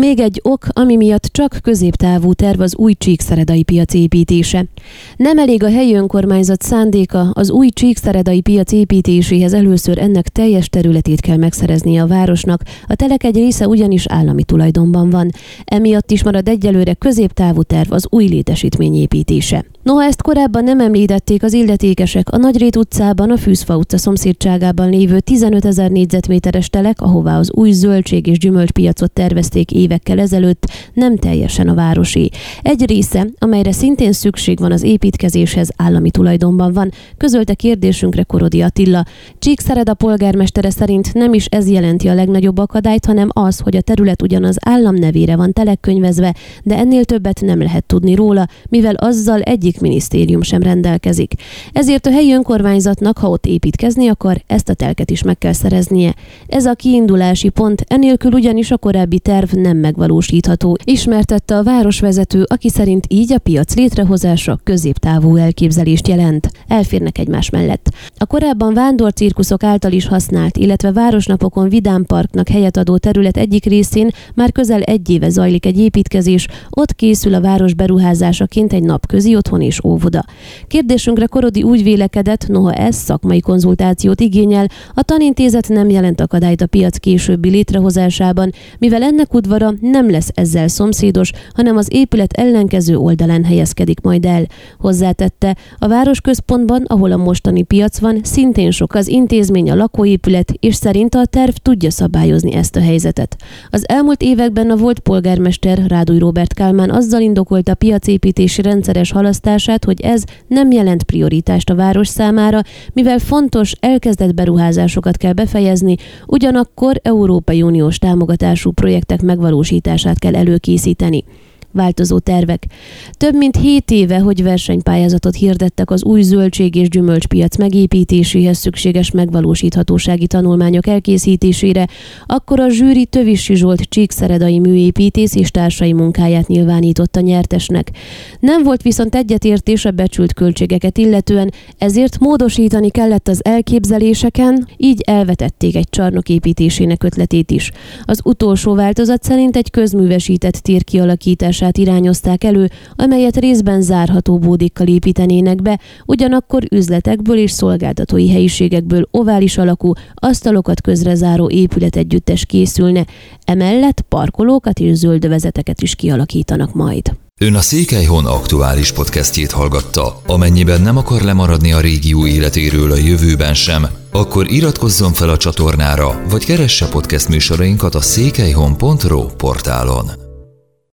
Még egy ok, ami miatt csak középtávú terv az új csíkszeredai piac építése. Nem elég a helyi önkormányzat szándéka, az új csíkszeredai piac építéséhez először ennek teljes területét kell megszereznie a városnak, a telek egy része ugyanis állami tulajdonban van. Emiatt is marad egyelőre középtávú terv az új létesítmény építése. Noha ezt korábban nem említették az illetékesek, a Nagyrét utcában, a Fűzfa utca szomszédságában lévő 15 ezer négyzetméteres telek, ahová az új zöldség és gyümölcspiacot tervezték évekkel ezelőtt, nem teljesen a városi. Egy része, amelyre szintén szükség van az építkezéshez, állami tulajdonban van, közölte kérdésünkre Korodi Attila. a polgármestere szerint nem is ez jelenti a legnagyobb akadályt, hanem az, hogy a terület ugyanaz állam nevére van telekkönyvezve, de ennél többet nem lehet tudni róla, mivel azzal egyik minisztérium sem rendelkezik. Ezért a helyi önkormányzatnak, ha ott építkezni akar, ezt a telket is meg kell szereznie. Ez a kiindulási pont, enélkül ugyanis a korábbi terv nem megvalósítható, ismertette a városvezető, aki szerint így a piac létrehozása középtávú elképzelést jelent. Elférnek egymás mellett. A korábban vándorcirkuszok által is használt, illetve városnapokon vidámparknak helyet adó terület egyik részén már közel egy éve zajlik egy építkezés, ott készül a város beruházásaként egy napközi otthon és óvoda. Kérdésünkre Korodi úgy vélekedett, noha ez szakmai konzultációt igényel, a tanintézet nem jelent akadályt a piac későbbi létrehozásában, mivel ennek udvara nem lesz ezzel szomszédos, hanem az épület ellenkező oldalán helyezkedik majd el. Hozzátette, a városközpontban, ahol a mostani piac van, szintén sok az intézmény, a lakóépület, és szerint a terv tudja szabályozni ezt a helyzetet. Az elmúlt években a volt polgármester Ráduj Robert Kálmán azzal indokolta piacépítési rendszeres halasztását, hogy ez nem jelent prioritást a város számára, mivel fontos, elkezdett beruházásokat kell befejezni, ugyanakkor Európai Uniós támogatású projektek megvalósítását kell előkészíteni változó tervek. Több mint 7 éve, hogy versenypályázatot hirdettek az új zöldség és gyümölcspiac megépítéséhez szükséges megvalósíthatósági tanulmányok elkészítésére, akkor a zsűri Tövisi Zsolt csíkszeredai műépítész és társai munkáját nyilvánította nyertesnek. Nem volt viszont egyetértés a becsült költségeket illetően, ezért módosítani kellett az elképzeléseken, így elvetették egy csarnok építésének ötletét is. Az utolsó változat szerint egy közművesített tér kialakítás megoldását irányozták elő, amelyet részben zárható bódékkal építenének be, ugyanakkor üzletekből és szolgáltatói helyiségekből ovális alakú, asztalokat közrezáró épület együttes készülne, emellett parkolókat és zöldövezeteket is kialakítanak majd. Ön a Székelyhon aktuális podcastjét hallgatta. Amennyiben nem akar lemaradni a régió életéről a jövőben sem, akkor iratkozzon fel a csatornára, vagy keresse podcast műsorainkat a székelyhon.pro portálon.